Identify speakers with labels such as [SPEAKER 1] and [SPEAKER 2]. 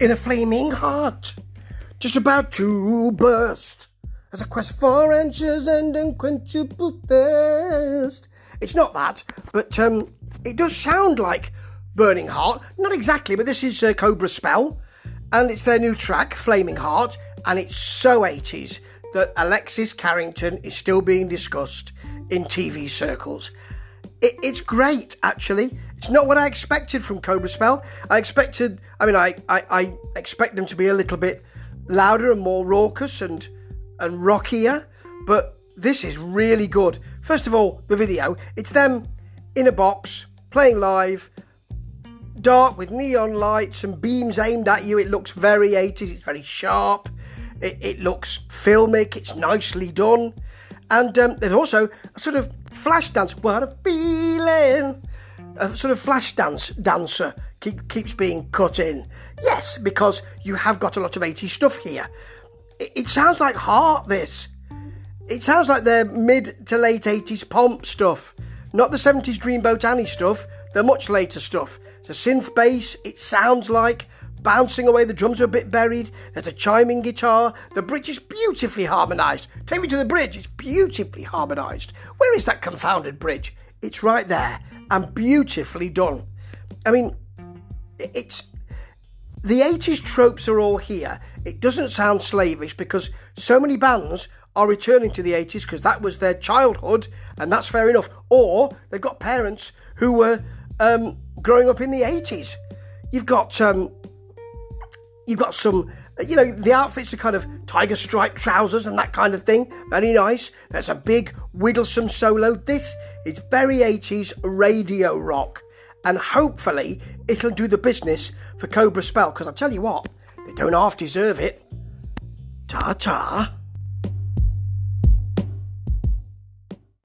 [SPEAKER 1] in a flaming heart, just about to burst. As a quest for answers and unquenchable thirst. It's not that, but um, it does sound like Burning Heart. Not exactly, but this is uh, Cobra Spell, and it's their new track, Flaming Heart, and it's so 80s that Alexis Carrington is still being discussed in TV circles. It, it's great, actually. It's not what I expected from Cobra Spell. I expected, I mean, I, I, I expect them to be a little bit louder and more raucous and and rockier, but this is really good. First of all, the video. It's them in a box, playing live, dark with neon lights and beams aimed at you. It looks very 80s, it's very sharp, it, it looks filmic, it's nicely done. And um, there's also a sort of flash dance. What a feeling! A sort of flash dance dancer keep, keeps being cut in. Yes, because you have got a lot of 80s stuff here. It, it sounds like Heart, this. It sounds like their mid to late 80s pomp stuff. Not the 70s Dreamboat Annie stuff, the much later stuff. It's a synth bass, it sounds like, bouncing away, the drums are a bit buried, there's a chiming guitar, the bridge is beautifully harmonised. Take me to the bridge, it's beautifully harmonised. Where is that confounded bridge? It's right there, and beautifully done. I mean, it's the 80s tropes are all here. It doesn't sound slavish because so many bands are returning to the 80s because that was their childhood, and that's fair enough. Or they've got parents who were um, growing up in the 80s. You've got um, you've got some, you know, the outfits are kind of tiger stripe trousers and that kind of thing. Very nice. There's a big wigglesome solo. This is very 80s radio rock and hopefully it'll do the business for Cobra Spell because I tell you what, they don't half deserve it. Ta ta.